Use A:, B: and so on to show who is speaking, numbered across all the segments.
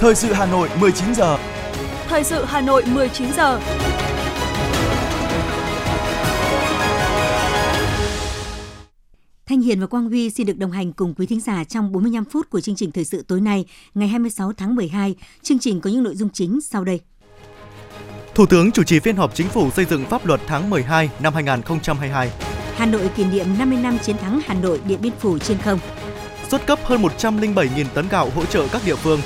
A: Thời sự Hà Nội 19 giờ.
B: Thời sự Hà Nội 19 giờ.
C: Thanh Hiền và Quang Huy xin được đồng hành cùng quý thính giả trong 45 phút của chương trình thời sự tối nay, ngày 26 tháng 12. Chương trình có những nội dung chính sau đây.
D: Thủ tướng chủ trì phiên họp chính phủ xây dựng pháp luật tháng 12 năm 2022.
C: Hà Nội kỷ niệm 50 năm chiến thắng Hà Nội Điện Biên Phủ trên không.
D: Xuất cấp hơn 107.000 tấn gạo hỗ trợ các địa phương.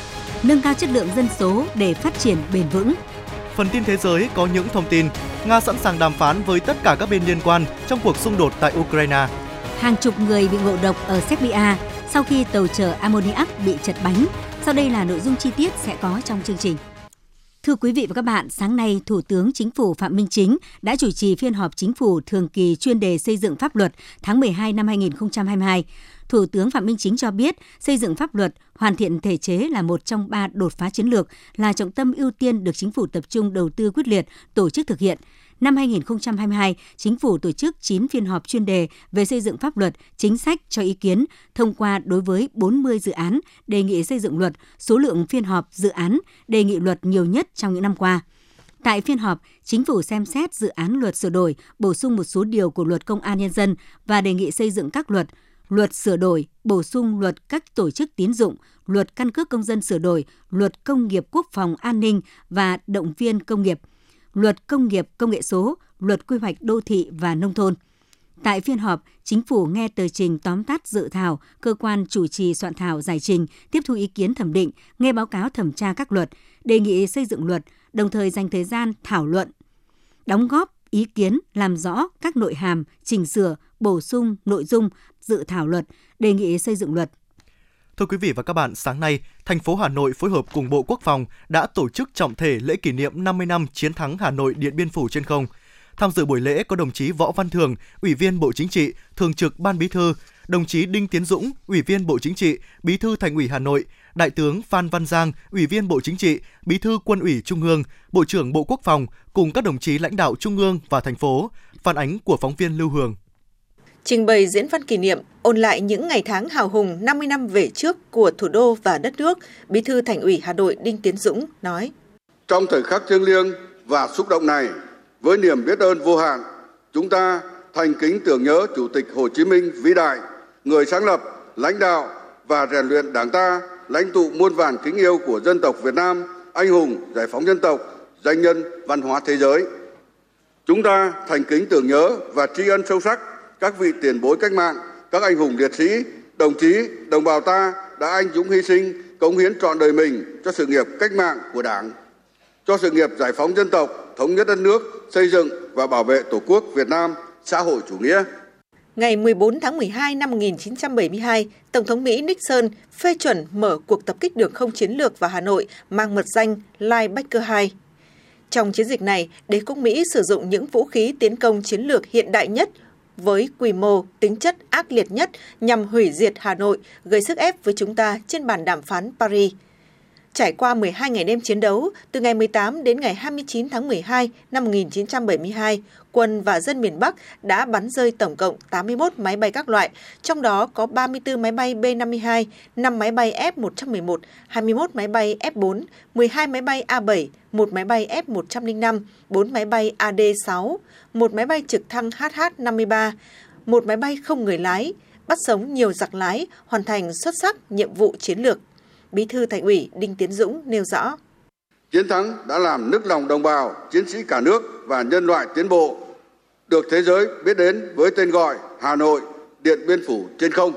C: Nâng cao chất lượng dân số để phát triển bền vững.
D: Phần tin thế giới có những thông tin Nga sẵn sàng đàm phán với tất cả các bên liên quan trong cuộc xung đột tại Ukraine.
C: Hàng chục người bị ngộ độc ở Serbia sau khi tàu chở ammoniac bị chật bánh. Sau đây là nội dung chi tiết sẽ có trong chương trình. Thưa quý vị và các bạn, sáng nay Thủ tướng Chính phủ Phạm Minh Chính đã chủ trì phiên họp chính phủ thường kỳ chuyên đề xây dựng pháp luật tháng 12 năm 2022. Thủ tướng Phạm Minh Chính cho biết, xây dựng pháp luật, hoàn thiện thể chế là một trong ba đột phá chiến lược, là trọng tâm ưu tiên được chính phủ tập trung đầu tư quyết liệt, tổ chức thực hiện. Năm 2022, Chính phủ tổ chức 9 phiên họp chuyên đề về xây dựng pháp luật, chính sách cho ý kiến, thông qua đối với 40 dự án đề nghị xây dựng luật, số lượng phiên họp dự án đề nghị luật nhiều nhất trong những năm qua. Tại phiên họp, Chính phủ xem xét dự án luật sửa đổi, bổ sung một số điều của luật Công an Nhân dân và đề nghị xây dựng các luật, luật sửa đổi, bổ sung luật các tổ chức tín dụng, luật căn cước công dân sửa đổi, luật công nghiệp quốc phòng an ninh và động viên công nghiệp – luật công nghiệp công nghệ số, luật quy hoạch đô thị và nông thôn. Tại phiên họp, Chính phủ nghe tờ trình tóm tắt dự thảo, cơ quan chủ trì soạn thảo giải trình, tiếp thu ý kiến thẩm định, nghe báo cáo thẩm tra các luật, đề nghị xây dựng luật, đồng thời dành thời gian thảo luận, đóng góp ý kiến làm rõ các nội hàm, chỉnh sửa, bổ sung nội dung dự thảo luật, đề nghị xây dựng luật
D: Thưa quý vị và các bạn, sáng nay, thành phố Hà Nội phối hợp cùng Bộ Quốc phòng đã tổ chức trọng thể lễ kỷ niệm 50 năm chiến thắng Hà Nội Điện Biên Phủ trên không. Tham dự buổi lễ có đồng chí Võ Văn Thường, Ủy viên Bộ Chính trị, Thường trực Ban Bí thư, đồng chí Đinh Tiến Dũng, Ủy viên Bộ Chính trị, Bí thư Thành ủy Hà Nội, Đại tướng Phan Văn Giang, Ủy viên Bộ Chính trị, Bí thư Quân ủy Trung ương, Bộ trưởng Bộ Quốc phòng cùng các đồng chí lãnh đạo Trung ương và thành phố. Phản ánh của phóng viên Lưu Hường
E: trình bày diễn văn kỷ niệm ôn lại những ngày tháng hào hùng 50 năm về trước của thủ đô và đất nước, Bí thư Thành ủy Hà Nội Đinh Tiến Dũng nói:
F: Trong thời khắc thiêng liêng và xúc động này, với niềm biết ơn vô hạn, chúng ta thành kính tưởng nhớ Chủ tịch Hồ Chí Minh vĩ đại, người sáng lập, lãnh đạo và rèn luyện Đảng ta, lãnh tụ muôn vàn kính yêu của dân tộc Việt Nam, anh hùng giải phóng dân tộc, danh nhân văn hóa thế giới. Chúng ta thành kính tưởng nhớ và tri ân sâu sắc các vị tiền bối cách mạng, các anh hùng liệt sĩ, đồng chí, đồng bào ta đã anh dũng hy sinh, cống hiến trọn đời mình cho sự nghiệp cách mạng của Đảng, cho sự nghiệp giải phóng dân tộc, thống nhất đất nước, xây dựng và bảo vệ Tổ quốc Việt Nam xã hội chủ nghĩa.
E: Ngày 14 tháng 12 năm 1972, Tổng thống Mỹ Nixon phê chuẩn mở cuộc tập kích đường không chiến lược vào Hà Nội mang mật danh Linebacker 2. Trong chiến dịch này, đế quốc Mỹ sử dụng những vũ khí tiến công chiến lược hiện đại nhất với quy mô, tính chất ác liệt nhất nhằm hủy diệt Hà Nội, gây sức ép với chúng ta trên bàn đàm phán Paris. Trải qua 12 ngày đêm chiến đấu, từ ngày 18 đến ngày 29 tháng 12 năm 1972, quân và dân miền Bắc đã bắn rơi tổng cộng 81 máy bay các loại, trong đó có 34 máy bay B-52, 5 máy bay F-111, 21 máy bay F-4, 12 máy bay A-7, 1 máy bay F-105, 4 máy bay AD-6, 1 máy bay trực thăng HH-53, 1 máy bay không người lái, bắt sống nhiều giặc lái, hoàn thành xuất sắc nhiệm vụ chiến lược. Bí thư Thành ủy Đinh Tiến Dũng nêu rõ.
F: Chiến thắng đã làm nức lòng đồng bào, chiến sĩ cả nước và nhân loại tiến bộ, được thế giới biết đến với tên gọi Hà Nội Điện Biên Phủ trên không.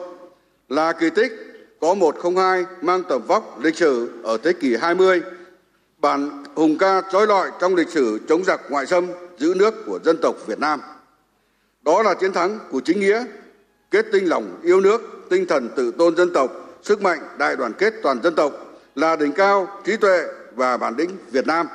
F: Là kỳ tích có 102 mang tầm vóc lịch sử ở thế kỷ 20, bản hùng ca trói lọi trong lịch sử chống giặc ngoại xâm giữ nước của dân tộc Việt Nam. Đó là chiến thắng của chính nghĩa, kết tinh lòng yêu nước, tinh thần tự tôn dân tộc, sức mạnh đại đoàn kết toàn dân tộc là đỉnh cao trí tuệ và bản lĩnh Việt Nam,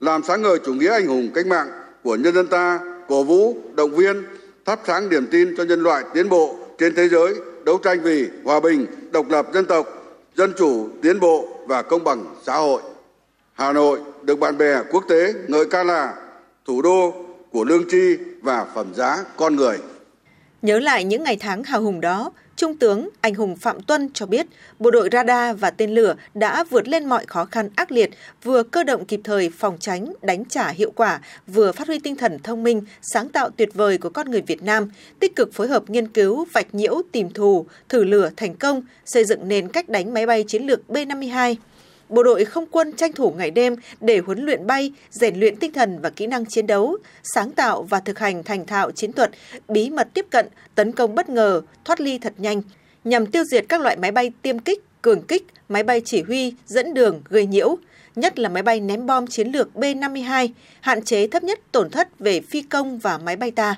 F: làm sáng ngời chủ nghĩa anh hùng cách mạng của nhân dân ta, cổ vũ, động viên, thắp sáng niềm tin cho nhân loại tiến bộ trên thế giới đấu tranh vì hòa bình, độc lập dân tộc, dân chủ, tiến bộ và công bằng xã hội. Hà Nội được bạn bè quốc tế ngợi ca là thủ đô của lương tri và phẩm giá con người.
E: Nhớ lại những ngày tháng hào hùng đó, Trung tướng Anh Hùng Phạm Tuân cho biết, bộ đội radar và tên lửa đã vượt lên mọi khó khăn ác liệt, vừa cơ động kịp thời phòng tránh, đánh trả hiệu quả, vừa phát huy tinh thần thông minh, sáng tạo tuyệt vời của con người Việt Nam, tích cực phối hợp nghiên cứu, vạch nhiễu, tìm thù, thử lửa thành công, xây dựng nền cách đánh máy bay chiến lược B-52 bộ đội không quân tranh thủ ngày đêm để huấn luyện bay, rèn luyện tinh thần và kỹ năng chiến đấu, sáng tạo và thực hành thành thạo chiến thuật, bí mật tiếp cận, tấn công bất ngờ, thoát ly thật nhanh, nhằm tiêu diệt các loại máy bay tiêm kích, cường kích, máy bay chỉ huy, dẫn đường, gây nhiễu, nhất là máy bay ném bom chiến lược B-52, hạn chế thấp nhất tổn thất về phi công và máy bay ta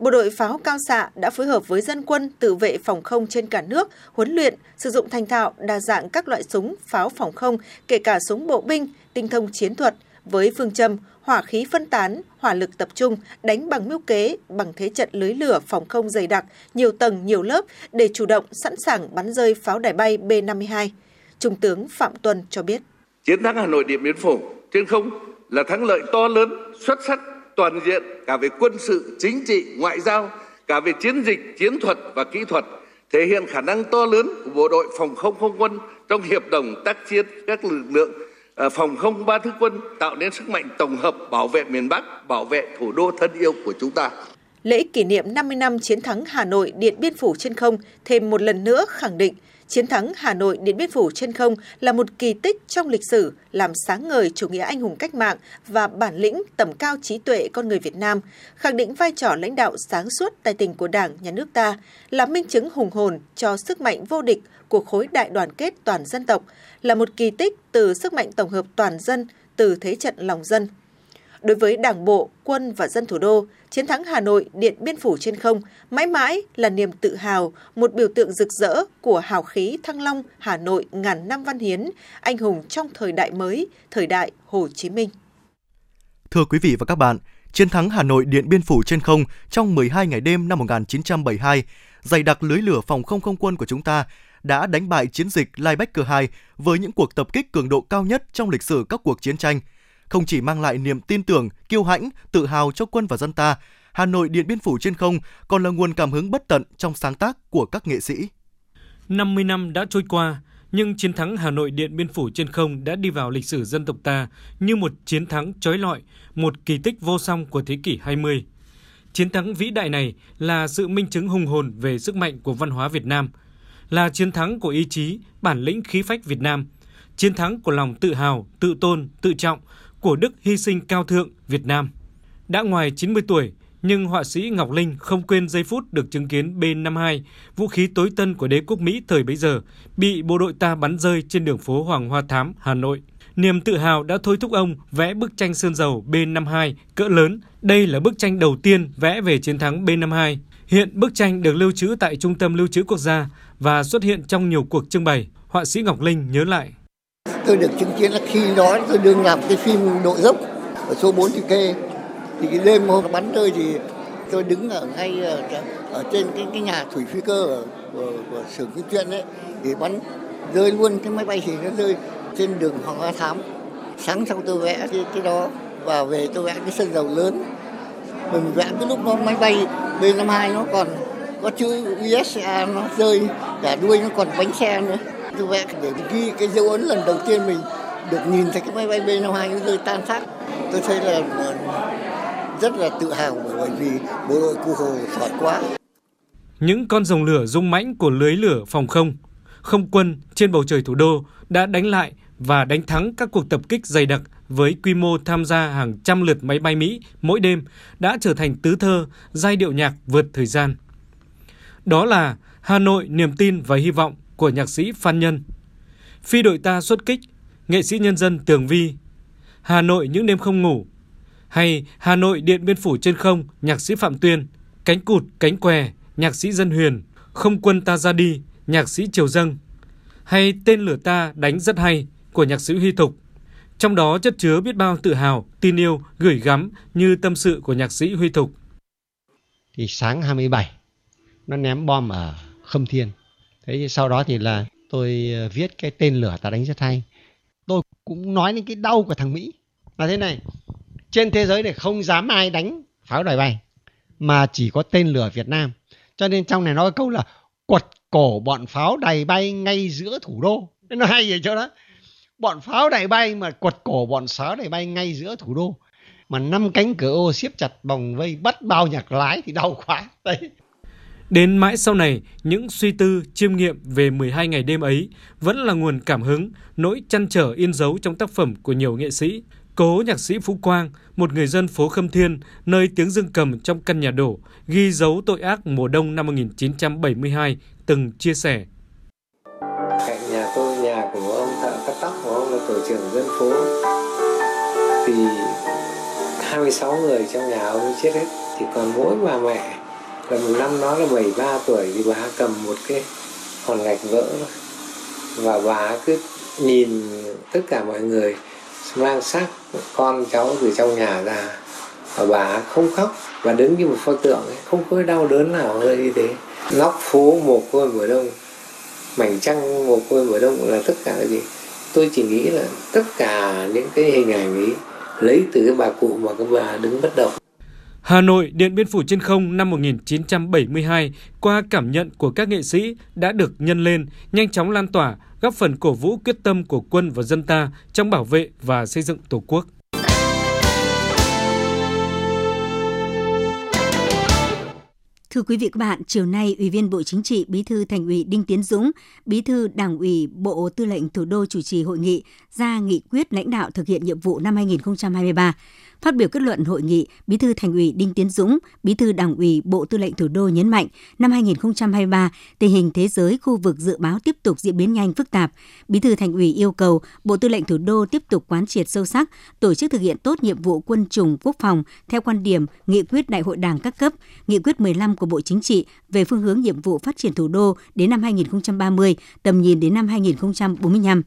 E: bộ đội pháo cao xạ đã phối hợp với dân quân tự vệ phòng không trên cả nước huấn luyện, sử dụng thành thạo đa dạng các loại súng, pháo phòng không, kể cả súng bộ binh, tinh thông chiến thuật với phương châm hỏa khí phân tán, hỏa lực tập trung, đánh bằng mưu kế, bằng thế trận lưới lửa phòng không dày đặc, nhiều tầng, nhiều lớp để chủ động sẵn sàng bắn rơi pháo đài bay B-52. Trung tướng Phạm Tuân cho biết.
A: Chiến thắng Hà Nội Điện Biên Phủ trên không là thắng lợi to lớn, xuất sắc toàn diện cả về quân sự, chính trị, ngoại giao, cả về chiến dịch, chiến thuật và kỹ thuật, thể hiện khả năng to lớn của bộ đội phòng không không quân trong hiệp đồng tác chiến các lực lượng ờ, phòng không ba thứ quân tạo nên sức mạnh tổng hợp bảo vệ miền Bắc, bảo vệ thủ đô thân yêu của chúng ta.
E: Lễ kỷ niệm 50 năm chiến thắng Hà Nội Điện Biên Phủ trên không thêm một lần nữa khẳng định Chiến thắng Hà Nội Điện Biên Phủ trên không là một kỳ tích trong lịch sử, làm sáng ngời chủ nghĩa anh hùng cách mạng và bản lĩnh tầm cao trí tuệ con người Việt Nam, khẳng định vai trò lãnh đạo sáng suốt tài tình của Đảng, Nhà nước ta, là minh chứng hùng hồn cho sức mạnh vô địch của khối đại đoàn kết toàn dân tộc, là một kỳ tích từ sức mạnh tổng hợp toàn dân, từ thế trận lòng dân. Đối với Đảng bộ, quân và dân thủ đô, chiến thắng Hà Nội Điện Biên Phủ trên không mãi mãi là niềm tự hào, một biểu tượng rực rỡ của hào khí Thăng Long Hà Nội ngàn năm văn hiến, anh hùng trong thời đại mới, thời đại Hồ Chí Minh.
D: Thưa quý vị và các bạn, chiến thắng Hà Nội Điện Biên Phủ trên không trong 12 ngày đêm năm 1972, dày đặc lưới lửa phòng không không quân của chúng ta đã đánh bại chiến dịch Linebacker 2 với những cuộc tập kích cường độ cao nhất trong lịch sử các cuộc chiến tranh – không chỉ mang lại niềm tin tưởng, kiêu hãnh, tự hào cho quân và dân ta, Hà Nội Điện Biên Phủ trên không còn là nguồn cảm hứng bất tận trong sáng tác của các nghệ sĩ.
G: 50 năm đã trôi qua, nhưng chiến thắng Hà Nội Điện Biên Phủ trên không đã đi vào lịch sử dân tộc ta như một chiến thắng trói lọi, một kỳ tích vô song của thế kỷ 20. Chiến thắng vĩ đại này là sự minh chứng hùng hồn về sức mạnh của văn hóa Việt Nam, là chiến thắng của ý chí, bản lĩnh khí phách Việt Nam, chiến thắng của lòng tự hào, tự tôn, tự trọng của đức hy sinh cao thượng Việt Nam. Đã ngoài 90 tuổi, nhưng họa sĩ Ngọc Linh không quên giây phút được chứng kiến B-52, vũ khí tối tân của đế quốc Mỹ thời bấy giờ, bị bộ đội ta bắn rơi trên đường phố Hoàng Hoa Thám, Hà Nội. Niềm tự hào đã thôi thúc ông vẽ bức tranh sơn dầu B-52 cỡ lớn. Đây là bức tranh đầu tiên vẽ về chiến thắng B-52. Hiện bức tranh được lưu trữ tại Trung tâm Lưu trữ Quốc gia và xuất hiện trong nhiều cuộc trưng bày. Họa sĩ Ngọc Linh nhớ lại
H: tôi được chứng kiến là khi đó tôi đương làm cái phim đội dốc ở số 4 thì kê thì cái đêm hôm bắn rơi thì tôi đứng ở ngay ờ, ở, ở trên cái, cái nhà thủy phi cơ ở, của, của xưởng phim truyện đấy thì bắn rơi luôn. Cái máy bay thì nó rơi trên đường Hoàng Hoa Thám. Sáng sau tôi vẽ cái, cái đó và về tôi vẽ cái sân dầu lớn. Mình vẽ cái lúc nó máy bay B52 nó còn có chữ USA nó rơi cả đuôi nó còn bánh xe nữa tôi vẽ để ghi cái dấu ấn lần đầu tiên mình được nhìn thấy cái máy bay B-52 rơi tan xác tôi thấy là ờ, rất là tự hào bởi vì bộ đội cụ Hồ giỏi quá.
G: Những con rồng lửa rung mãnh của lưới lửa phòng không, không quân trên bầu trời thủ đô đã đánh lại và đánh thắng các cuộc tập kích dày đặc với quy mô tham gia hàng trăm lượt máy bay Mỹ mỗi đêm đã trở thành tứ thơ, giai điệu nhạc vượt thời gian. Đó là Hà Nội niềm tin và hy vọng của nhạc sĩ Phan Nhân. Phi đội ta xuất kích, nghệ sĩ nhân dân Tường Vi. Hà Nội những đêm không ngủ. Hay Hà Nội Điện Biên Phủ trên không, nhạc sĩ Phạm Tuyên. Cánh cụt, cánh què, nhạc sĩ Dân Huyền. Không quân ta ra đi, nhạc sĩ Triều Dâng. Hay Tên lửa ta đánh rất hay của nhạc sĩ Huy Thục. Trong đó chất chứa biết bao tự hào, tin yêu, gửi gắm như tâm sự của nhạc sĩ Huy Thục.
I: Thì sáng 27, nó ném bom ở Khâm Thiên thế sau đó thì là tôi ờ, viết cái tên lửa ta đánh rất hay tôi cũng nói đến cái đau của thằng mỹ. Là thế này, trên thế giới này không dám ai đánh pháo đài bay, mà chỉ có tên lửa việt nam. Cho nên trong này nói câu là quật cổ bọn pháo đài bay ngay giữa thủ đô. Nó hay vậy cho đó. Bọn pháo đài bay mà quật cổ bọn pháo đài bay ngay giữa thủ đô. Mà năm cánh cửa ô siết chặt vòng vây, bắt bao nhạc lái thì đau quá. Đấy.
G: Đến mãi sau này, những suy tư, chiêm nghiệm về 12 ngày đêm ấy vẫn là nguồn cảm hứng, nỗi chăn trở in dấu trong tác phẩm của nhiều nghệ sĩ. Cố nhạc sĩ Phú Quang, một người dân phố Khâm Thiên, nơi tiếng dương cầm trong căn nhà đổ, ghi dấu tội ác mùa đông năm 1972, từng chia sẻ.
J: Cạnh nhà tôi, nhà của ông thợ cắt tóc của ông là tổ trưởng dân phố. Thì 26 người trong nhà ông chết hết, chỉ còn mỗi bà mẹ là một năm nó là 73 tuổi thì bà cầm một cái hòn gạch vỡ. Và bà cứ nhìn tất cả mọi người mang xác con cháu từ trong nhà ra. Và bà không khóc và đứng như một pho tượng ấy, không có đau đớn nào hơi như thế. Nóc phố mồ côi mùa đông mảnh trăng mồ côi mùa đông là tất cả là gì? Tôi chỉ nghĩ là tất cả những cái hình ảnh ấy lấy từ cái bà cụ mà cái bà đứng bất động.
G: Hà Nội Điện Biên Phủ trên không năm 1972 qua cảm nhận của các nghệ sĩ đã được nhân lên, nhanh chóng lan tỏa, góp phần cổ vũ quyết tâm của quân và dân ta trong bảo vệ và xây dựng Tổ quốc.
C: Thưa quý vị các bạn, chiều nay, Ủy viên Bộ Chính trị, Bí thư Thành ủy Đinh Tiến Dũng, Bí thư Đảng ủy Bộ Tư lệnh Thủ đô chủ trì hội nghị ra nghị quyết lãnh đạo thực hiện nhiệm vụ năm 2023. Phát biểu kết luận hội nghị, Bí thư Thành ủy Đinh Tiến Dũng, Bí thư Đảng ủy Bộ Tư lệnh Thủ đô nhấn mạnh, năm 2023, tình hình thế giới khu vực dự báo tiếp tục diễn biến nhanh phức tạp. Bí thư Thành ủy yêu cầu Bộ Tư lệnh Thủ đô tiếp tục quán triệt sâu sắc, tổ chức thực hiện tốt nhiệm vụ quân chủng quốc phòng theo quan điểm nghị quyết Đại hội Đảng các cấp, nghị quyết 15 của Bộ Chính trị về phương hướng nhiệm vụ phát triển thủ đô đến năm 2030, tầm nhìn đến năm 2045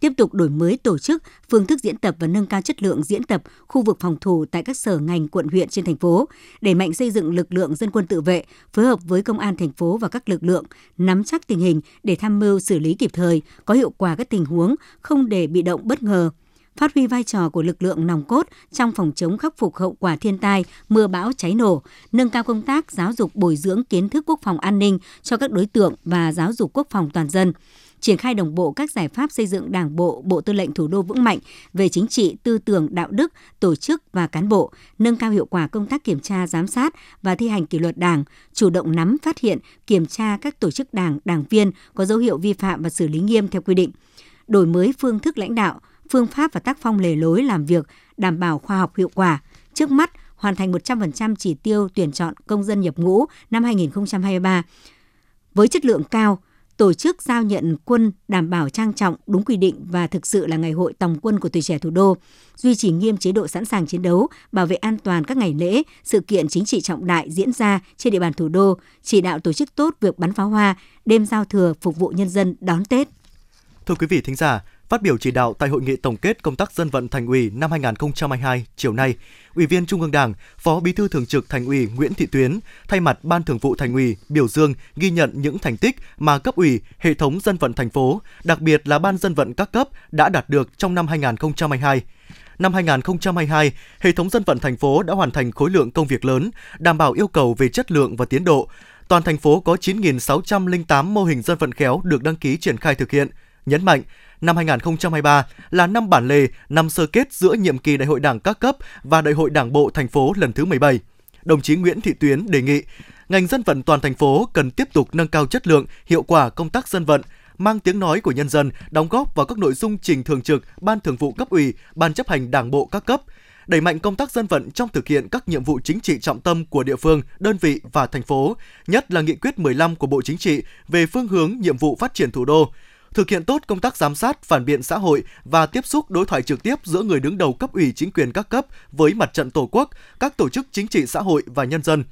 C: tiếp tục đổi mới tổ chức, phương thức diễn tập và nâng cao chất lượng diễn tập khu vực phòng thủ tại các sở ngành quận huyện trên thành phố, đẩy mạnh xây dựng lực lượng dân quân tự vệ, phối hợp với công an thành phố và các lực lượng, nắm chắc tình hình để tham mưu xử lý kịp thời, có hiệu quả các tình huống, không để bị động bất ngờ phát huy vai trò của lực lượng nòng cốt trong phòng chống khắc phục hậu quả thiên tai, mưa bão, cháy nổ, nâng cao công tác giáo dục bồi dưỡng kiến thức quốc phòng an ninh cho các đối tượng và giáo dục quốc phòng toàn dân triển khai đồng bộ các giải pháp xây dựng Đảng bộ, Bộ Tư lệnh Thủ đô vững mạnh về chính trị, tư tưởng, đạo đức, tổ chức và cán bộ, nâng cao hiệu quả công tác kiểm tra, giám sát và thi hành kỷ luật Đảng, chủ động nắm, phát hiện, kiểm tra các tổ chức Đảng, đảng viên có dấu hiệu vi phạm và xử lý nghiêm theo quy định. Đổi mới phương thức lãnh đạo, phương pháp và tác phong lề lối làm việc đảm bảo khoa học hiệu quả. Trước mắt, hoàn thành 100% chỉ tiêu tuyển chọn công dân nhập ngũ năm 2023 với chất lượng cao, tổ chức giao nhận quân đảm bảo trang trọng, đúng quy định và thực sự là ngày hội tòng quân của tuổi trẻ thủ đô, duy trì nghiêm chế độ sẵn sàng chiến đấu, bảo vệ an toàn các ngày lễ, sự kiện chính trị trọng đại diễn ra trên địa bàn thủ đô, chỉ đạo tổ chức tốt việc bắn pháo hoa, đêm giao thừa phục vụ nhân dân đón Tết.
D: Thưa quý vị thính giả, Phát biểu chỉ đạo tại hội nghị tổng kết công tác dân vận thành ủy năm 2022 chiều nay, Ủy viên Trung ương Đảng, Phó Bí thư Thường trực Thành ủy Nguyễn Thị Tuyến thay mặt Ban Thường vụ Thành ủy biểu dương ghi nhận những thành tích mà cấp ủy, hệ thống dân vận thành phố, đặc biệt là ban dân vận các cấp đã đạt được trong năm 2022. Năm 2022, hệ thống dân vận thành phố đã hoàn thành khối lượng công việc lớn, đảm bảo yêu cầu về chất lượng và tiến độ. Toàn thành phố có 9.608 mô hình dân vận khéo được đăng ký triển khai thực hiện. Nhấn mạnh, năm 2023 là năm bản lề, năm sơ kết giữa nhiệm kỳ Đại hội Đảng các cấp và Đại hội Đảng bộ thành phố lần thứ 17. Đồng chí Nguyễn Thị Tuyến đề nghị ngành dân vận toàn thành phố cần tiếp tục nâng cao chất lượng, hiệu quả công tác dân vận, mang tiếng nói của nhân dân, đóng góp vào các nội dung trình thường trực Ban Thường vụ cấp ủy, Ban chấp hành Đảng bộ các cấp, đẩy mạnh công tác dân vận trong thực hiện các nhiệm vụ chính trị trọng tâm của địa phương, đơn vị và thành phố, nhất là nghị quyết 15 của Bộ Chính trị về phương hướng nhiệm vụ phát triển thủ đô, thực hiện tốt công tác giám sát, phản biện xã hội và tiếp xúc đối thoại trực tiếp giữa người đứng đầu cấp ủy chính quyền các cấp với mặt trận Tổ quốc, các tổ chức chính trị xã hội và nhân dân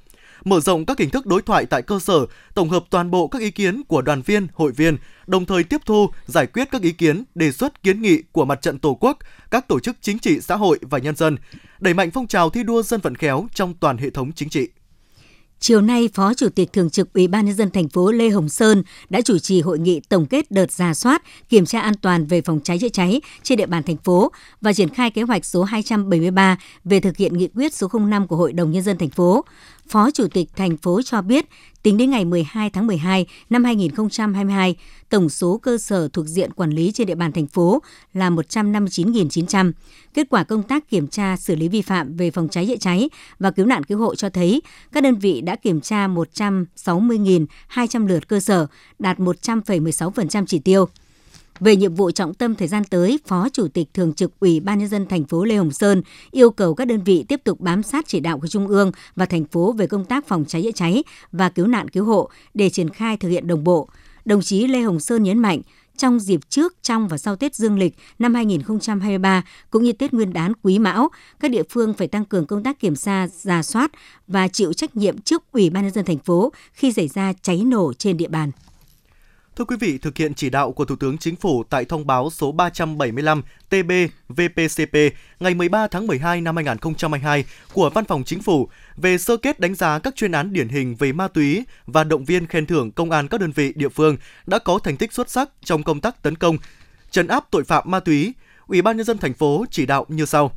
D: mở rộng các hình thức đối thoại tại cơ sở, tổng hợp toàn bộ các ý kiến của đoàn viên, hội viên, đồng thời tiếp thu, giải quyết các ý kiến, đề xuất kiến nghị của mặt trận Tổ quốc, các tổ chức chính trị xã hội và nhân dân, đẩy mạnh phong trào thi đua dân vận khéo trong toàn hệ thống chính trị.
C: Chiều nay, Phó Chủ tịch Thường trực Ủy ban nhân dân thành phố Lê Hồng Sơn đã chủ trì hội nghị tổng kết đợt giả soát, kiểm tra an toàn về phòng cháy chữa cháy trên địa bàn thành phố và triển khai kế hoạch số 273 về thực hiện nghị quyết số 05 của Hội đồng nhân dân thành phố. Phó Chủ tịch thành phố cho biết, tính đến ngày 12 tháng 12 năm 2022, tổng số cơ sở thuộc diện quản lý trên địa bàn thành phố là 159.900. Kết quả công tác kiểm tra xử lý vi phạm về phòng cháy chữa cháy và cứu nạn cứu hộ cho thấy các đơn vị đã kiểm tra 160.200 lượt cơ sở, đạt 100,16% chỉ tiêu. Về nhiệm vụ trọng tâm thời gian tới, Phó Chủ tịch Thường trực Ủy ban nhân dân thành phố Lê Hồng Sơn yêu cầu các đơn vị tiếp tục bám sát chỉ đạo của Trung ương và thành phố về công tác phòng cháy chữa cháy và cứu nạn cứu hộ để triển khai thực hiện đồng bộ. Đồng chí Lê Hồng Sơn nhấn mạnh, trong dịp trước, trong và sau Tết Dương lịch năm 2023 cũng như Tết Nguyên đán Quý Mão, các địa phương phải tăng cường công tác kiểm tra, giả soát và chịu trách nhiệm trước Ủy ban nhân dân thành phố khi xảy ra cháy nổ trên địa bàn.
D: Thưa quý vị, thực hiện chỉ đạo của Thủ tướng Chính phủ tại thông báo số 375 TB VPCP ngày 13 tháng 12 năm 2022 của Văn phòng Chính phủ về sơ kết đánh giá các chuyên án điển hình về ma túy và động viên khen thưởng công an các đơn vị địa phương đã có thành tích xuất sắc trong công tác tấn công, trấn áp tội phạm ma túy, Ủy ban nhân dân thành phố chỉ đạo như sau: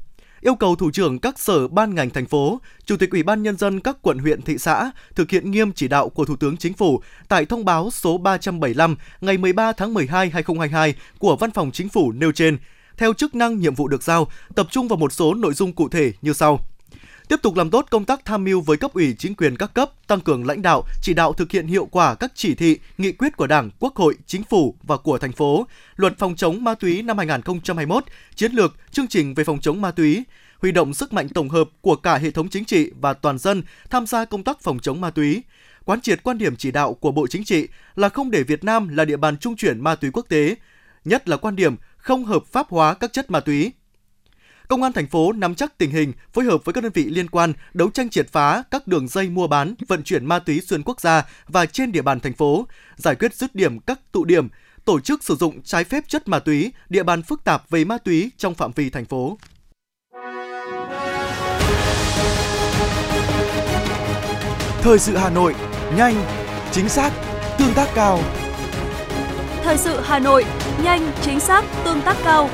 D: yêu cầu thủ trưởng các sở ban ngành thành phố, chủ tịch ủy ban nhân dân các quận huyện thị xã thực hiện nghiêm chỉ đạo của Thủ tướng Chính phủ tại thông báo số 375 ngày 13 tháng 12 2022 của Văn phòng Chính phủ nêu trên. Theo chức năng nhiệm vụ được giao, tập trung vào một số nội dung cụ thể như sau tiếp tục làm tốt công tác tham mưu với cấp ủy chính quyền các cấp, tăng cường lãnh đạo, chỉ đạo thực hiện hiệu quả các chỉ thị, nghị quyết của Đảng, Quốc hội, Chính phủ và của thành phố, Luật phòng chống ma túy năm 2021, chiến lược, chương trình về phòng chống ma túy, huy động sức mạnh tổng hợp của cả hệ thống chính trị và toàn dân tham gia công tác phòng chống ma túy. Quán triệt quan điểm chỉ đạo của Bộ Chính trị là không để Việt Nam là địa bàn trung chuyển ma túy quốc tế, nhất là quan điểm không hợp pháp hóa các chất ma túy, Công an thành phố nắm chắc tình hình, phối hợp với các đơn vị liên quan đấu tranh triệt phá các đường dây mua bán, vận chuyển ma túy xuyên quốc gia và trên địa bàn thành phố, giải quyết dứt điểm các tụ điểm, tổ chức sử dụng trái phép chất ma túy, địa bàn phức tạp về ma túy trong phạm vi thành phố.
K: Thời sự Hà Nội, nhanh, chính xác, tương tác cao.
B: Thời sự Hà Nội, nhanh, chính xác, tương tác cao.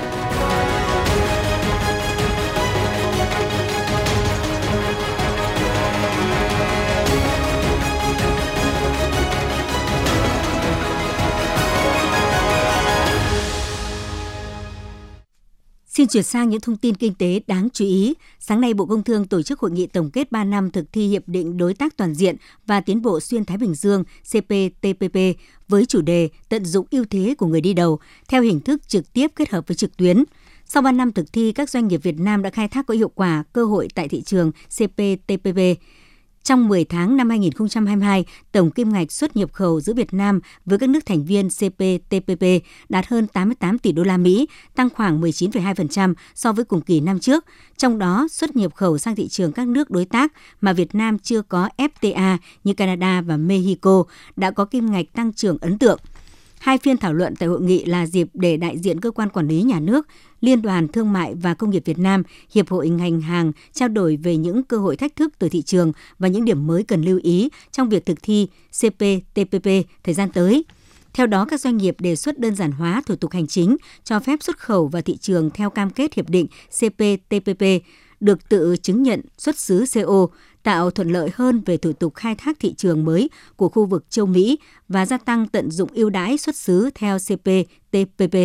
C: Xin chuyển sang những thông tin kinh tế đáng chú ý. Sáng nay, Bộ Công Thương tổ chức hội nghị tổng kết 3 năm thực thi Hiệp định Đối tác Toàn diện và Tiến bộ Xuyên Thái Bình Dương CPTPP với chủ đề Tận dụng ưu thế của người đi đầu theo hình thức trực tiếp kết hợp với trực tuyến. Sau 3 năm thực thi, các doanh nghiệp Việt Nam đã khai thác có hiệu quả cơ hội tại thị trường CPTPP. Trong 10 tháng năm 2022, tổng kim ngạch xuất nhập khẩu giữa Việt Nam với các nước thành viên CPTPP đạt hơn 88 tỷ đô la Mỹ, tăng khoảng 19,2% so với cùng kỳ năm trước. Trong đó, xuất nhập khẩu sang thị trường các nước đối tác mà Việt Nam chưa có FTA như Canada và Mexico đã có kim ngạch tăng trưởng ấn tượng. Hai phiên thảo luận tại hội nghị là dịp để đại diện cơ quan quản lý nhà nước, Liên đoàn Thương mại và Công nghiệp Việt Nam, Hiệp hội ngành hàng trao đổi về những cơ hội thách thức từ thị trường và những điểm mới cần lưu ý trong việc thực thi CPTPP thời gian tới. Theo đó, các doanh nghiệp đề xuất đơn giản hóa thủ tục hành chính, cho phép xuất khẩu vào thị trường theo cam kết hiệp định CPTPP, được tự chứng nhận xuất xứ CO, tạo thuận lợi hơn về thủ tục khai thác thị trường mới của khu vực châu Mỹ và gia tăng tận dụng ưu đãi xuất xứ theo CPTPP.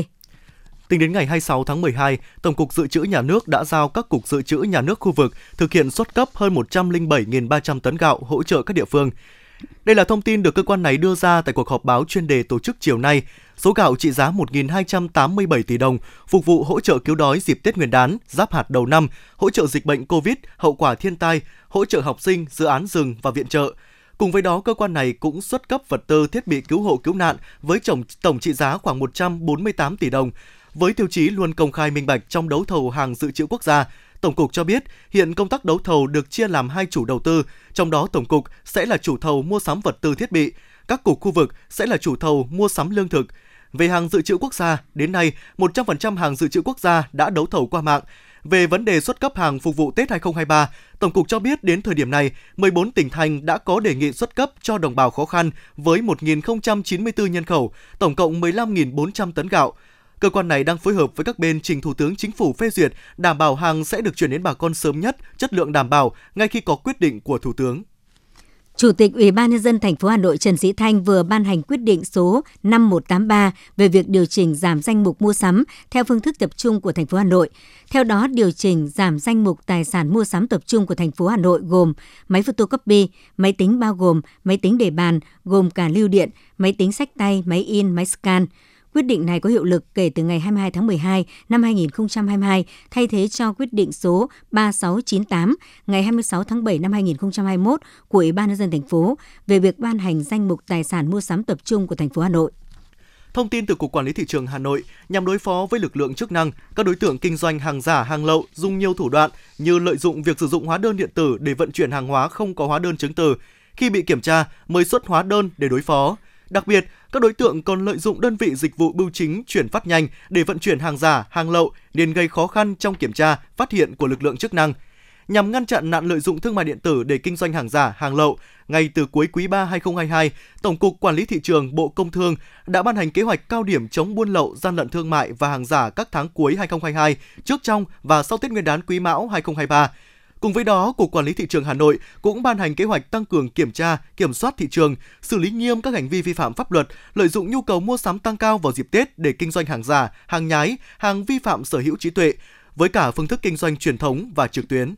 D: Tính đến ngày 26 tháng 12, Tổng cục Dự trữ Nhà nước đã giao các cục dự trữ nhà nước khu vực thực hiện xuất cấp hơn 107.300 tấn gạo hỗ trợ các địa phương. Đây là thông tin được cơ quan này đưa ra tại cuộc họp báo chuyên đề tổ chức chiều nay. Số gạo trị giá 1.287 tỷ đồng phục vụ hỗ trợ cứu đói dịp Tết Nguyên đán, giáp hạt đầu năm, hỗ trợ dịch bệnh COVID, hậu quả thiên tai, hỗ trợ học sinh, dự án rừng và viện trợ. Cùng với đó, cơ quan này cũng xuất cấp vật tư thiết bị cứu hộ cứu nạn với tổng tổng trị giá khoảng 148 tỷ đồng, với tiêu chí luôn công khai minh bạch trong đấu thầu hàng dự trữ quốc gia. Tổng cục cho biết, hiện công tác đấu thầu được chia làm hai chủ đầu tư, trong đó Tổng cục sẽ là chủ thầu mua sắm vật tư thiết bị, các cục khu vực sẽ là chủ thầu mua sắm lương thực. Về hàng dự trữ quốc gia, đến nay 100% hàng dự trữ quốc gia đã đấu thầu qua mạng. Về vấn đề xuất cấp hàng phục vụ Tết 2023, Tổng cục cho biết đến thời điểm này, 14 tỉnh thành đã có đề nghị xuất cấp cho đồng bào khó khăn với 1.094 nhân khẩu, tổng cộng 15.400 tấn gạo. Cơ quan này đang phối hợp với các bên trình Thủ tướng Chính phủ phê duyệt, đảm bảo hàng sẽ được chuyển đến bà con sớm nhất, chất lượng đảm bảo ngay khi có quyết định của Thủ tướng.
C: Chủ tịch Ủy ban nhân dân thành phố Hà Nội Trần Sĩ Thanh vừa ban hành quyết định số 5183 về việc điều chỉnh giảm danh mục mua sắm theo phương thức tập trung của thành phố Hà Nội. Theo đó, điều chỉnh giảm danh mục tài sản mua sắm tập trung của thành phố Hà Nội gồm máy photocopy, máy tính bao gồm máy tính để bàn, gồm cả lưu điện, máy tính sách tay, máy in, máy scan. Quyết định này có hiệu lực kể từ ngày 22 tháng 12 năm 2022, thay thế cho quyết định số 3698 ngày 26 tháng 7 năm 2021 của Ủy ban nhân dân thành phố về việc ban hành danh mục tài sản mua sắm tập trung của thành phố Hà Nội.
D: Thông tin từ Cục Quản lý Thị trường Hà Nội, nhằm đối phó với lực lượng chức năng, các đối tượng kinh doanh hàng giả, hàng lậu dùng nhiều thủ đoạn như lợi dụng việc sử dụng hóa đơn điện tử để vận chuyển hàng hóa không có hóa đơn chứng từ. Khi bị kiểm tra, mới xuất hóa đơn để đối phó. Đặc biệt, các đối tượng còn lợi dụng đơn vị dịch vụ bưu chính chuyển phát nhanh để vận chuyển hàng giả, hàng lậu nên gây khó khăn trong kiểm tra, phát hiện của lực lượng chức năng. Nhằm ngăn chặn nạn lợi dụng thương mại điện tử để kinh doanh hàng giả, hàng lậu, ngay từ cuối quý 3 2022, Tổng cục Quản lý thị trường Bộ Công Thương đã ban hành kế hoạch cao điểm chống buôn lậu, gian lận thương mại và hàng giả các tháng cuối 2022, trước trong và sau Tết Nguyên đán Quý Mão 2023 Cùng với đó, Cục Quản lý Thị trường Hà Nội cũng ban hành kế hoạch tăng cường kiểm tra, kiểm soát thị trường, xử lý nghiêm các hành vi vi phạm pháp luật, lợi dụng nhu cầu mua sắm tăng cao vào dịp Tết để kinh doanh hàng giả, hàng nhái, hàng vi phạm sở hữu trí tuệ, với cả phương thức kinh doanh truyền thống và trực tuyến.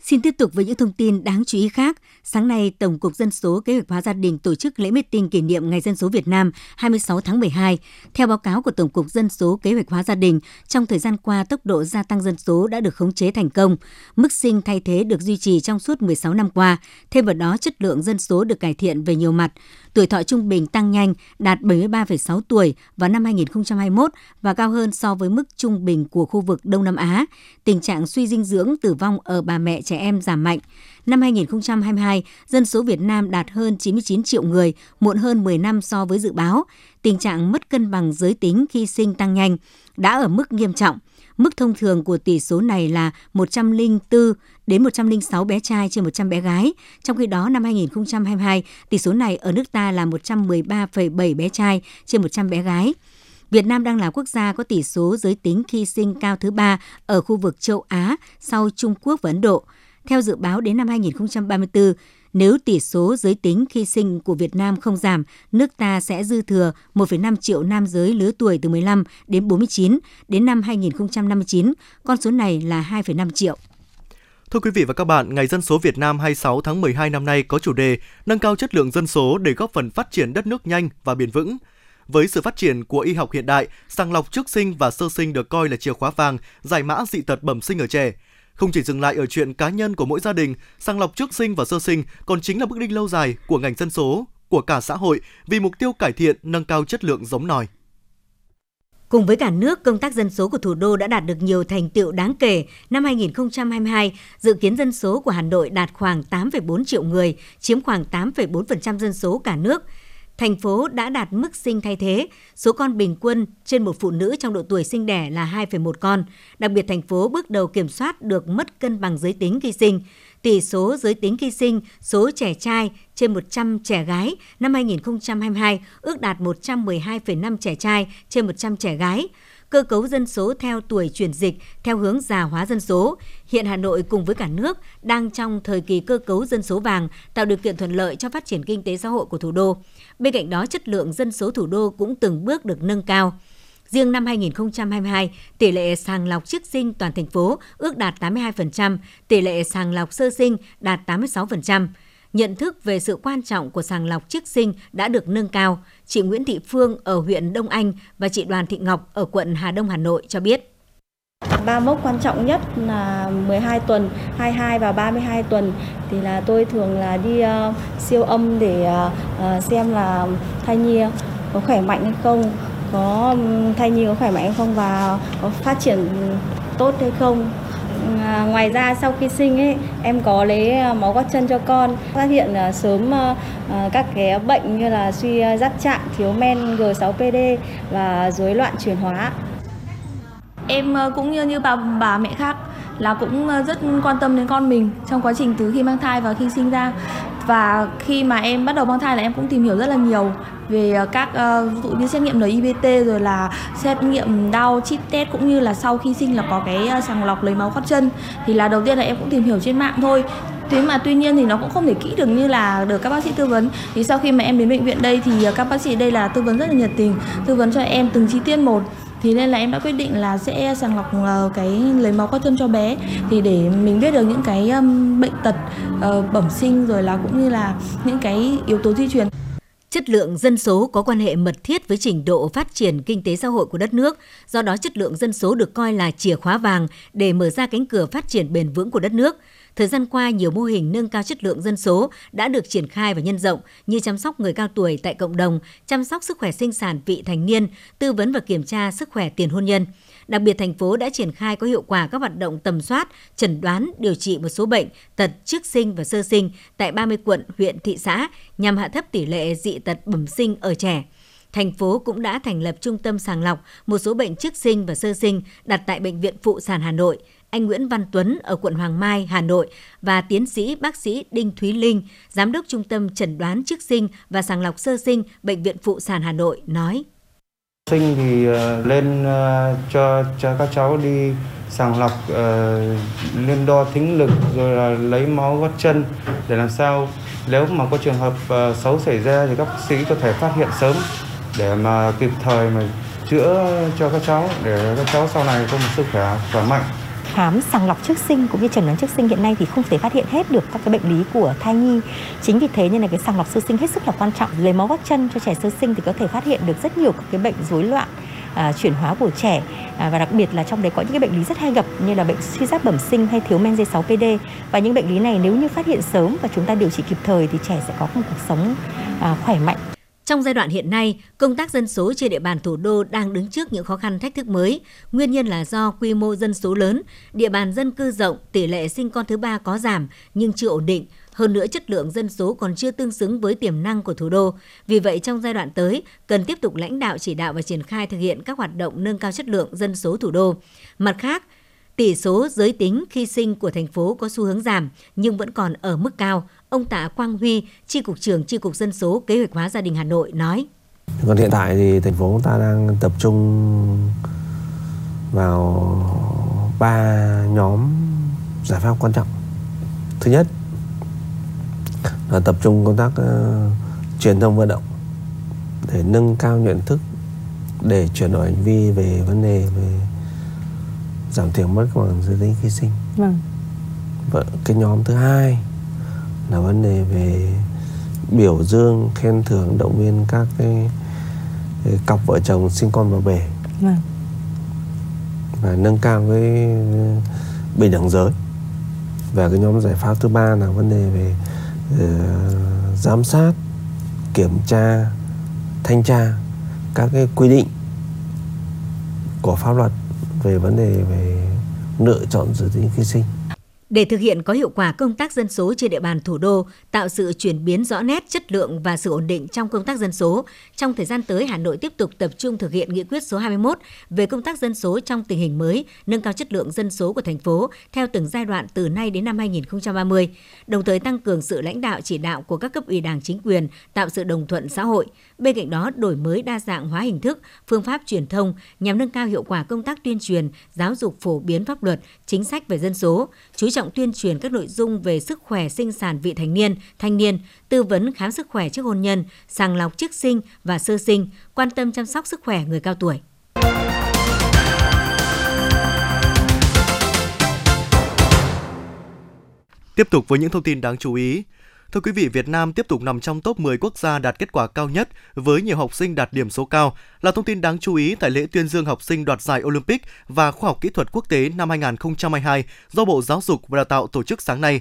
C: Xin tiếp tục với những thông tin đáng chú ý khác. Sáng nay, Tổng cục Dân số Kế hoạch hóa gia đình tổ chức lễ meeting kỷ niệm Ngày Dân số Việt Nam 26 tháng 12. Theo báo cáo của Tổng cục Dân số Kế hoạch hóa gia đình, trong thời gian qua, tốc độ gia tăng dân số đã được khống chế thành công. Mức sinh thay thế được duy trì trong suốt 16 năm qua. Thêm vào đó, chất lượng dân số được cải thiện về nhiều mặt. Tuổi thọ trung bình tăng nhanh, đạt 73,6 tuổi vào năm 2021 và cao hơn so với mức trung bình của khu vực Đông Nam Á. Tình trạng suy dinh dưỡng tử vong ở bà mẹ trẻ em giảm mạnh. Năm 2022, dân số Việt Nam đạt hơn 99 triệu người, muộn hơn 10 năm so với dự báo. Tình trạng mất cân bằng giới tính khi sinh tăng nhanh đã ở mức nghiêm trọng. Mức thông thường của tỷ số này là 104 đến 106 bé trai trên 100 bé gái. Trong khi đó, năm 2022, tỷ số này ở nước ta là 113,7 bé trai trên 100 bé gái. Việt Nam đang là quốc gia có tỷ số giới tính khi sinh cao thứ ba ở khu vực châu Á sau Trung Quốc và Ấn Độ. Theo dự báo đến năm 2034, nếu tỷ số giới tính khi sinh của Việt Nam không giảm, nước ta sẽ dư thừa 1,5 triệu nam giới lứa tuổi từ 15 đến 49. Đến năm 2059, con số này là 2,5 triệu.
D: Thưa quý vị và các bạn, Ngày Dân số Việt Nam 26 tháng 12 năm nay có chủ đề Nâng cao chất lượng dân số để góp phần phát triển đất nước nhanh và bền vững. Với sự phát triển của y học hiện đại, sàng lọc trước sinh và sơ sinh được coi là chìa khóa vàng, giải mã dị tật bẩm sinh ở trẻ. Không chỉ dừng lại ở chuyện cá nhân của mỗi gia đình, sàng lọc trước sinh và sơ sinh còn chính là bước đi lâu dài của ngành dân số, của cả xã hội vì mục tiêu cải thiện, nâng cao chất lượng giống nòi.
C: Cùng với cả nước, công tác dân số của thủ đô đã đạt được nhiều thành tựu đáng kể. Năm 2022, dự kiến dân số của Hà Nội đạt khoảng 8,4 triệu người, chiếm khoảng 8,4% dân số cả nước thành phố đã đạt mức sinh thay thế, số con bình quân trên một phụ nữ trong độ tuổi sinh đẻ là 2,1 con. Đặc biệt thành phố bước đầu kiểm soát được mất cân bằng giới tính khi sinh. Tỷ số giới tính khi sinh, số trẻ trai trên 100 trẻ gái năm 2022 ước đạt 112,5 trẻ trai trên 100 trẻ gái cơ cấu dân số theo tuổi chuyển dịch theo hướng già hóa dân số. Hiện Hà Nội cùng với cả nước đang trong thời kỳ cơ cấu dân số vàng, tạo điều kiện thuận lợi cho phát triển kinh tế xã hội của thủ đô. Bên cạnh đó, chất lượng dân số thủ đô cũng từng bước được nâng cao. Riêng năm 2022, tỷ lệ sàng lọc trước sinh toàn thành phố ước đạt 82%, tỷ lệ sàng lọc sơ sinh đạt 86% nhận thức về sự quan trọng của sàng lọc trước sinh đã được nâng cao. Chị Nguyễn Thị Phương ở huyện Đông Anh và chị Đoàn Thị Ngọc ở quận Hà Đông Hà Nội cho biết.
L: Ba mốc quan trọng nhất là 12 tuần, 22 và 32 tuần thì là tôi thường là đi uh, siêu âm để uh, xem là thai nhi có khỏe mạnh hay không, có thai nhi có khỏe mạnh hay không và có phát triển tốt hay không À, ngoài ra sau khi sinh ấy em có lấy à, máu gót chân cho con. Phát hiện à, sớm à, à các cái bệnh như là suy à, giáp trạng thiếu men G6PD và rối loạn chuyển hóa.
M: Em cũng như như bà bà mẹ khác là cũng rất quan tâm đến con mình trong quá trình từ khi mang thai và khi sinh ra. Và khi mà em bắt đầu mang thai là em cũng tìm hiểu rất là nhiều về ờ, các ờ, ví dụ như xét nghiệm NIPT rồi là xét nghiệm đau chip test cũng như là sau khi sinh là có cái ờ, sàng lọc lấy máu gót chân thì là đầu tiên là em cũng tìm hiểu trên mạng thôi. Thế mà tuy nhiên thì nó cũng không thể kỹ được như là được các bác sĩ tư vấn. Thì sau khi mà em đến bệnh viện đây thì các bác sĩ đây là tư vấn rất là nhiệt tình tư vấn cho em từng chi tiết một. Thì nên là em đã quyết định là sẽ sàng lọc cái lấy máu có chân cho bé. Thì để mình biết được những cái um, bệnh tật uh, bẩm sinh rồi là cũng như là những cái yếu tố di truyền.
C: Chất lượng dân số có quan hệ mật thiết với trình độ phát triển kinh tế xã hội của đất nước, do đó chất lượng dân số được coi là chìa khóa vàng để mở ra cánh cửa phát triển bền vững của đất nước. Thời gian qua, nhiều mô hình nâng cao chất lượng dân số đã được triển khai và nhân rộng như chăm sóc người cao tuổi tại cộng đồng, chăm sóc sức khỏe sinh sản vị thành niên, tư vấn và kiểm tra sức khỏe tiền hôn nhân. Đặc biệt, thành phố đã triển khai có hiệu quả các hoạt động tầm soát, chẩn đoán, điều trị một số bệnh tật trước sinh và sơ sinh tại 30 quận, huyện, thị xã nhằm hạ thấp tỷ lệ dị tật bẩm sinh ở trẻ thành phố cũng đã thành lập trung tâm sàng lọc một số bệnh trước sinh và sơ sinh đặt tại Bệnh viện Phụ sản Hà Nội anh Nguyễn Văn Tuấn ở quận Hoàng Mai, Hà Nội và tiến sĩ bác sĩ Đinh Thúy Linh, giám đốc Trung tâm Chẩn đoán trước sinh và sàng lọc sơ sinh Bệnh viện Phụ sản Hà Nội nói.
N: Sinh thì ờ, lên ờ, cho cho các cháu đi sàng lọc uh, lên đo thính lực rồi là lấy máu gót chân để làm sao nếu mà có trường hợp uh, xấu xảy ra thì các bác sĩ có thể phát hiện sớm để mà kịp thời mà chữa cho các cháu để các cháu sau này có một sức khỏe khỏe mạnh
O: khám sàng lọc trước sinh cũng như chẩn đoán trước sinh hiện nay thì không thể phát hiện hết được các cái bệnh lý của thai nhi. Chính vì thế nên là cái sàng lọc sơ sinh hết sức là quan trọng. Lấy máu gót chân cho trẻ sơ sinh thì có thể phát hiện được rất nhiều các cái bệnh rối loạn à, chuyển hóa của trẻ à, và đặc biệt là trong đấy có những cái bệnh lý rất hay gặp như là bệnh suy giáp bẩm sinh hay thiếu men D6PD và những bệnh lý này nếu như phát hiện sớm và chúng ta điều trị kịp thời thì trẻ sẽ có một cuộc sống à, khỏe mạnh.
C: Trong giai đoạn hiện nay, công tác dân số trên địa bàn thủ đô đang đứng trước những khó khăn thách thức mới. Nguyên nhân là do quy mô dân số lớn, địa bàn dân cư rộng, tỷ lệ sinh con thứ ba có giảm nhưng chưa ổn định. Hơn nữa chất lượng dân số còn chưa tương xứng với tiềm năng của thủ đô. Vì vậy trong giai đoạn tới, cần tiếp tục lãnh đạo chỉ đạo và triển khai thực hiện các hoạt động nâng cao chất lượng dân số thủ đô. Mặt khác, Tỷ số giới tính khi sinh của thành phố có xu hướng giảm nhưng vẫn còn ở mức cao. Ông Tạ Quang Huy, Tri Cục trưởng Tri Cục Dân số Kế hoạch hóa Gia đình Hà Nội nói.
P: Còn hiện tại thì thành phố ta đang tập trung vào ba nhóm giải pháp quan trọng. Thứ nhất là tập trung công tác uh, truyền thông vận động để nâng cao nhận thức để chuyển đổi hành vi về vấn đề về giảm thiểu mất bằng giới tính khi sinh vâng. và cái nhóm thứ hai là vấn đề về biểu dương khen thưởng động viên các cái, cái cặp vợ chồng sinh con vào bể vâng. và nâng cao cái bình đẳng giới và cái nhóm giải pháp thứ ba là vấn đề về uh, giám sát kiểm tra thanh tra các cái quy định của pháp luật về vấn đề về lựa chọn giới tính khi sinh.
C: Để thực hiện có hiệu quả công tác dân số trên địa bàn thủ đô, tạo sự chuyển biến rõ nét chất lượng và sự ổn định trong công tác dân số, trong thời gian tới Hà Nội tiếp tục tập trung thực hiện nghị quyết số 21 về công tác dân số trong tình hình mới, nâng cao chất lượng dân số của thành phố theo từng giai đoạn từ nay đến năm 2030, đồng thời tăng cường sự lãnh đạo chỉ đạo của các cấp ủy Đảng chính quyền, tạo sự đồng thuận xã hội. Bên cạnh đó, đổi mới đa dạng hóa hình thức, phương pháp truyền thông nhằm nâng cao hiệu quả công tác tuyên truyền, giáo dục phổ biến pháp luật, chính sách về dân số, chú trọng tuyên truyền các nội dung về sức khỏe sinh sản vị thành niên, thanh niên, tư vấn khám sức khỏe trước hôn nhân, sàng lọc trước sinh và sơ sinh, quan tâm chăm sóc sức khỏe người cao tuổi.
D: Tiếp tục với những thông tin đáng chú ý. Thưa quý vị, Việt Nam tiếp tục nằm trong top 10 quốc gia đạt kết quả cao nhất với nhiều học sinh đạt điểm số cao là thông tin đáng chú ý tại lễ tuyên dương học sinh đoạt giải Olympic và khoa học kỹ thuật quốc tế năm 2022 do Bộ Giáo dục và Đào tạo tổ chức sáng nay.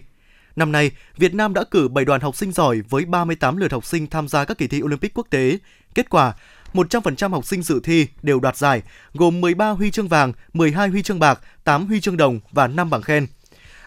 D: Năm nay, Việt Nam đã cử 7 đoàn học sinh giỏi với 38 lượt học sinh tham gia các kỳ thi Olympic quốc tế. Kết quả, 100% học sinh dự thi đều đoạt giải, gồm 13 huy chương vàng, 12 huy chương bạc, 8 huy chương đồng và 5 bằng khen.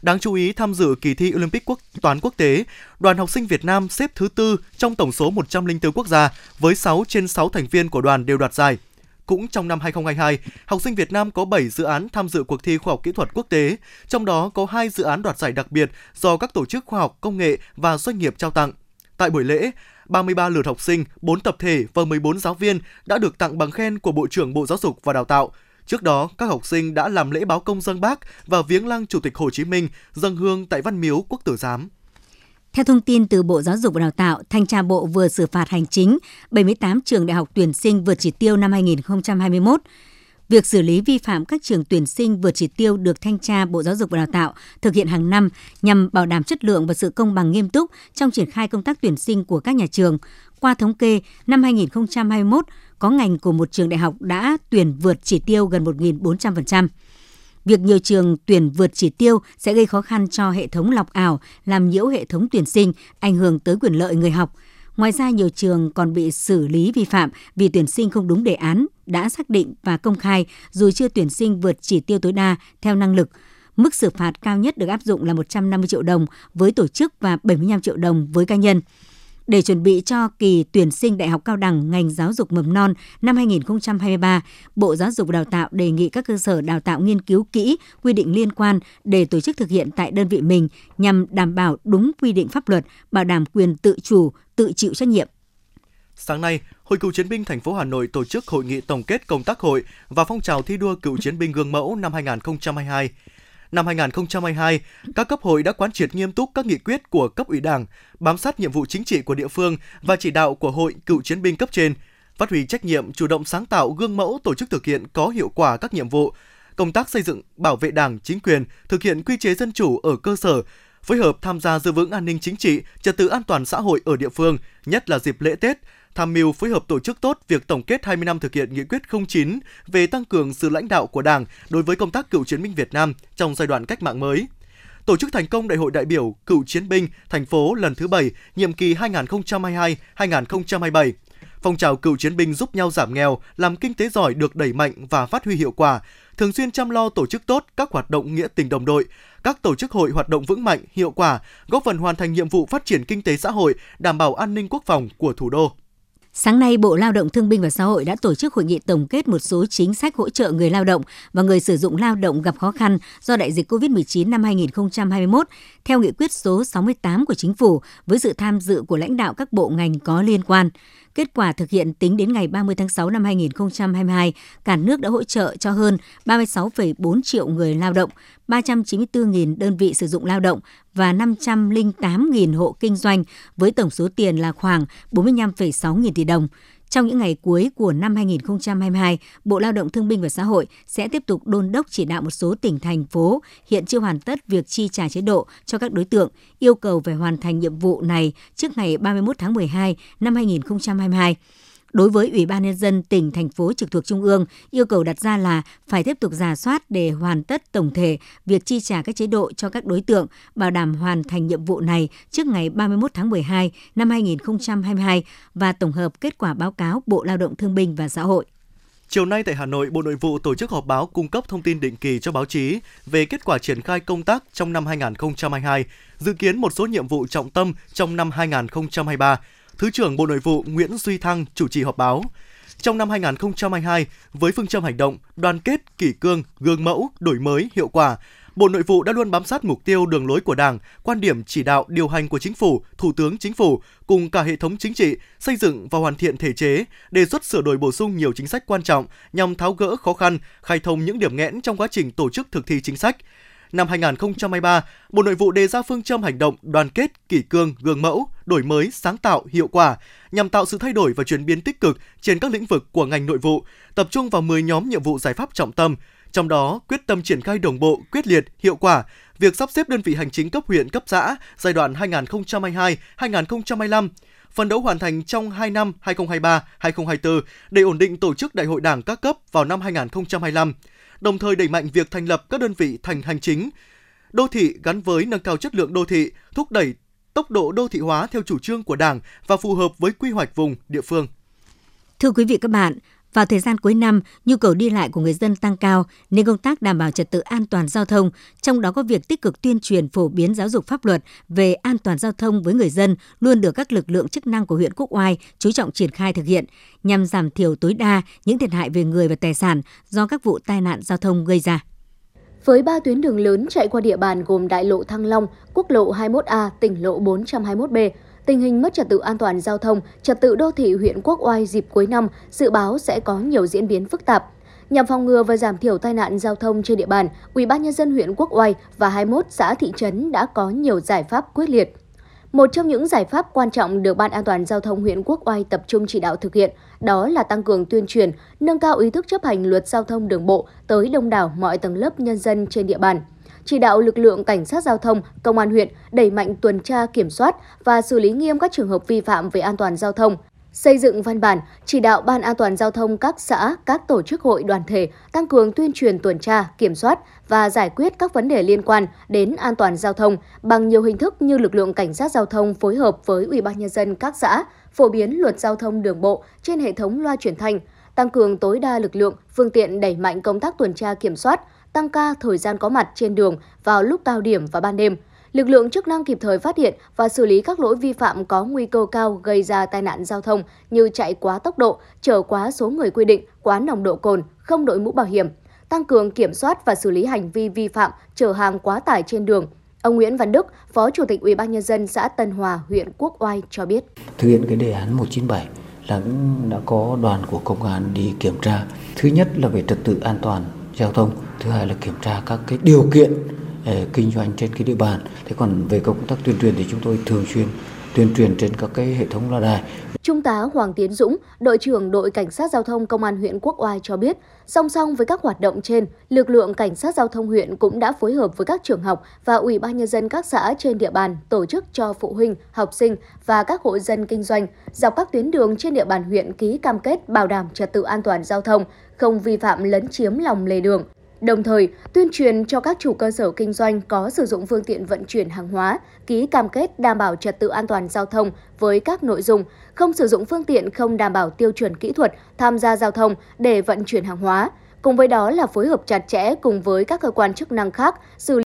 D: Đáng chú ý tham dự kỳ thi Olympic quốc toán quốc tế, đoàn học sinh Việt Nam xếp thứ tư trong tổng số 104 quốc gia với 6 trên 6 thành viên của đoàn đều đoạt giải. Cũng trong năm 2022, học sinh Việt Nam có 7 dự án tham dự cuộc thi khoa học kỹ thuật quốc tế, trong đó có 2 dự án đoạt giải đặc biệt do các tổ chức khoa học, công nghệ và doanh nghiệp trao tặng. Tại buổi lễ, 33 lượt học sinh, 4 tập thể và 14 giáo viên đã được tặng bằng khen của Bộ trưởng Bộ Giáo dục và Đào tạo. Trước đó, các học sinh đã làm lễ báo công dân Bác và viếng lăng Chủ tịch Hồ Chí Minh dân hương tại Văn Miếu Quốc Tử Giám.
C: Theo thông tin từ Bộ Giáo dục và Đào tạo, Thanh tra Bộ vừa xử phạt hành chính 78 trường đại học tuyển sinh vượt chỉ tiêu năm 2021. Việc xử lý vi phạm các trường tuyển sinh vượt chỉ tiêu được Thanh tra Bộ Giáo dục và Đào tạo thực hiện hàng năm nhằm bảo đảm chất lượng và sự công bằng nghiêm túc trong triển khai công tác tuyển sinh của các nhà trường. Qua thống kê, năm 2021 có ngành của một trường đại học đã tuyển vượt chỉ tiêu gần 1.400%. Việc nhiều trường tuyển vượt chỉ tiêu sẽ gây khó khăn cho hệ thống lọc ảo, làm nhiễu hệ thống tuyển sinh, ảnh hưởng tới quyền lợi người học. Ngoài ra, nhiều trường còn bị xử lý vi phạm vì tuyển sinh không đúng đề án, đã xác định và công khai dù chưa tuyển sinh vượt chỉ tiêu tối đa theo năng lực. Mức xử phạt cao nhất được áp dụng là 150 triệu đồng với tổ chức và 75 triệu đồng với cá nhân. Để chuẩn bị cho kỳ tuyển sinh đại học cao đẳng ngành giáo dục mầm non năm 2023, Bộ Giáo dục Đào tạo đề nghị các cơ sở đào tạo nghiên cứu kỹ quy định liên quan để tổ chức thực hiện tại đơn vị mình nhằm đảm bảo đúng quy định pháp luật, bảo đảm quyền tự chủ, tự chịu trách nhiệm.
D: Sáng nay, Hội Cựu chiến binh thành phố Hà Nội tổ chức hội nghị tổng kết công tác hội và phong trào thi đua cựu chiến binh gương mẫu năm 2022. Năm 2022, các cấp hội đã quán triệt nghiêm túc các nghị quyết của cấp ủy Đảng, bám sát nhiệm vụ chính trị của địa phương và chỉ đạo của Hội Cựu chiến binh cấp trên, phát huy trách nhiệm chủ động sáng tạo gương mẫu tổ chức thực hiện có hiệu quả các nhiệm vụ, công tác xây dựng, bảo vệ Đảng, chính quyền, thực hiện quy chế dân chủ ở cơ sở, phối hợp tham gia giữ vững an ninh chính trị, trật tự an toàn xã hội ở địa phương, nhất là dịp lễ Tết, tham mưu phối hợp tổ chức tốt việc tổng kết 20 năm thực hiện nghị quyết 09 về tăng cường sự lãnh đạo của Đảng đối với công tác cựu chiến binh Việt Nam trong giai đoạn cách mạng mới. Tổ chức thành công Đại hội đại biểu cựu chiến binh thành phố lần thứ 7, nhiệm kỳ 2022-2027. Phong trào cựu chiến binh giúp nhau giảm nghèo, làm kinh tế giỏi được đẩy mạnh và phát huy hiệu quả, thường xuyên chăm lo tổ chức tốt các hoạt động nghĩa tình đồng đội, các tổ chức hội hoạt động vững mạnh, hiệu quả, góp phần hoàn thành nhiệm vụ phát triển kinh tế xã hội, đảm bảo an ninh quốc phòng của thủ đô.
C: Sáng nay, Bộ Lao động Thương binh và Xã hội đã tổ chức hội nghị tổng kết một số chính sách hỗ trợ người lao động và người sử dụng lao động gặp khó khăn do đại dịch COVID-19 năm 2021 theo nghị quyết số 68 của Chính phủ với sự tham dự của lãnh đạo các bộ ngành có liên quan. Kết quả thực hiện tính đến ngày 30 tháng 6 năm 2022, cả nước đã hỗ trợ cho hơn 36,4 triệu người lao động, 394.000 đơn vị sử dụng lao động và 508.000 hộ kinh doanh với tổng số tiền là khoảng 45,6 nghìn tỷ đồng. Trong những ngày cuối của năm 2022, Bộ Lao động Thương binh và Xã hội sẽ tiếp tục đôn đốc chỉ đạo một số tỉnh thành phố hiện chưa hoàn tất việc chi trả chế độ cho các đối tượng, yêu cầu phải hoàn thành nhiệm vụ này trước ngày 31 tháng 12 năm 2022. Đối với Ủy ban Nhân dân tỉnh, thành phố trực thuộc Trung ương, yêu cầu đặt ra là phải tiếp tục giả soát để hoàn tất tổng thể việc chi trả các chế độ cho các đối tượng, bảo đảm hoàn thành nhiệm vụ này trước ngày 31 tháng 12 năm 2022 và tổng hợp kết quả báo cáo Bộ Lao động Thương binh và Xã hội.
D: Chiều nay tại Hà Nội, Bộ Nội vụ tổ chức họp báo cung cấp thông tin định kỳ cho báo chí về kết quả triển khai công tác trong năm 2022, dự kiến một số nhiệm vụ trọng tâm trong năm 2023 Thứ trưởng Bộ Nội vụ Nguyễn Duy Thăng chủ trì họp báo. Trong năm 2022, với phương châm hành động, đoàn kết, kỷ cương, gương mẫu, đổi mới, hiệu quả, Bộ Nội vụ đã luôn bám sát mục tiêu đường lối của Đảng, quan điểm chỉ đạo điều hành của Chính phủ, Thủ tướng Chính phủ cùng cả hệ thống chính trị xây dựng và hoàn thiện thể chế, đề xuất sửa đổi bổ sung nhiều chính sách quan trọng nhằm tháo gỡ khó khăn, khai thông những điểm nghẽn trong quá trình tổ chức thực thi chính sách, Năm 2023, Bộ Nội vụ đề ra phương châm hành động đoàn kết, kỷ cương, gương mẫu, đổi mới, sáng tạo, hiệu quả nhằm tạo sự thay đổi và chuyển biến tích cực trên các lĩnh vực của ngành nội vụ, tập trung vào 10 nhóm nhiệm vụ giải pháp trọng tâm, trong đó quyết tâm triển khai đồng bộ, quyết liệt, hiệu quả việc sắp xếp đơn vị hành chính cấp huyện, cấp xã giai đoạn 2022-2025 phần đấu hoàn thành trong 2 năm 2023-2024 để ổn định tổ chức đại hội đảng các cấp vào năm 2025 đồng thời đẩy mạnh việc thành lập các đơn vị thành hành chính đô thị gắn với nâng cao chất lượng đô thị, thúc đẩy tốc độ đô thị hóa theo chủ trương của Đảng và phù hợp với quy hoạch vùng địa phương.
C: Thưa quý vị các bạn, vào thời gian cuối năm, nhu cầu đi lại của người dân tăng cao nên công tác đảm bảo trật tự an toàn giao thông, trong đó có việc tích cực tuyên truyền phổ biến giáo dục pháp luật về an toàn giao thông với người dân luôn được các lực lượng chức năng của huyện Quốc Oai chú trọng triển khai thực hiện nhằm giảm thiểu tối đa những thiệt hại về người và tài sản do các vụ tai nạn giao thông gây ra.
Q: Với ba tuyến đường lớn chạy qua địa bàn gồm đại lộ Thăng Long, quốc lộ 21A, tỉnh lộ 421B, tình hình mất trật tự an toàn giao thông, trật tự đô thị huyện Quốc Oai dịp cuối năm dự báo sẽ có nhiều diễn biến phức tạp. Nhằm phòng ngừa và giảm thiểu tai nạn giao thông trên địa bàn, Ủy ban nhân dân huyện Quốc Oai và 21 xã thị trấn đã có nhiều giải pháp quyết liệt. Một trong những giải pháp quan trọng được Ban An toàn Giao thông huyện Quốc Oai tập trung chỉ đạo thực hiện đó là tăng cường tuyên truyền, nâng cao ý thức chấp hành luật giao thông đường bộ tới đông đảo mọi tầng lớp nhân dân trên địa bàn. Chỉ đạo lực lượng cảnh sát giao thông, công an huyện đẩy mạnh tuần tra kiểm soát và xử lý nghiêm các trường hợp vi phạm về an toàn giao thông, xây dựng văn bản chỉ đạo Ban an toàn giao thông các xã, các tổ chức hội đoàn thể tăng cường tuyên truyền tuần tra, kiểm soát và giải quyết các vấn đề liên quan đến an toàn giao thông bằng nhiều hình thức như lực lượng cảnh sát giao thông phối hợp với Ủy ban nhân dân các xã phổ biến luật giao thông đường bộ trên hệ thống loa truyền thanh, tăng cường tối đa lực lượng, phương tiện đẩy mạnh công tác tuần tra kiểm soát, tăng ca thời gian có mặt trên đường vào lúc cao điểm và ban đêm. Lực lượng chức năng kịp thời phát hiện và xử lý các lỗi vi phạm có nguy cơ cao gây ra tai nạn giao thông như chạy quá tốc độ, chở quá số người quy định, quá nồng độ cồn, không đội mũ bảo hiểm, tăng cường kiểm soát và xử lý hành vi vi phạm chở hàng quá tải trên đường. Ông Nguyễn Văn Đức, Phó Chủ tịch Ủy ban nhân dân xã Tân Hòa, huyện Quốc Oai cho biết.
R: Thực hiện cái đề án 197 là cũng đã có đoàn của công an đi kiểm tra. Thứ nhất là về trật tự an toàn giao thông, thứ hai là kiểm tra các cái điều kiện ờ, kinh doanh trên cái địa bàn. Thế còn về công tác tuyên truyền thì chúng tôi thường xuyên tuyên truyền trên các cái hệ thống loa đài.
Q: Trung tá Hoàng Tiến Dũng, đội trưởng đội cảnh sát giao thông công an huyện Quốc Oai cho biết, song song với các hoạt động trên, lực lượng cảnh sát giao thông huyện cũng đã phối hợp với các trường học và ủy ban nhân dân các xã trên địa bàn tổ chức cho phụ huynh, học sinh và các hộ dân kinh doanh dọc các tuyến đường trên địa bàn huyện ký cam kết bảo đảm trật tự an toàn giao thông, không vi phạm lấn chiếm lòng lề đường. Đồng thời, tuyên truyền cho các chủ cơ sở kinh doanh có sử dụng phương tiện vận chuyển hàng hóa, ký cam kết đảm bảo trật tự an toàn giao thông với các nội dung không sử dụng phương tiện không đảm bảo tiêu chuẩn kỹ thuật tham gia giao thông để vận chuyển hàng hóa. Cùng với đó là phối hợp chặt chẽ cùng với các cơ quan chức năng khác xử lý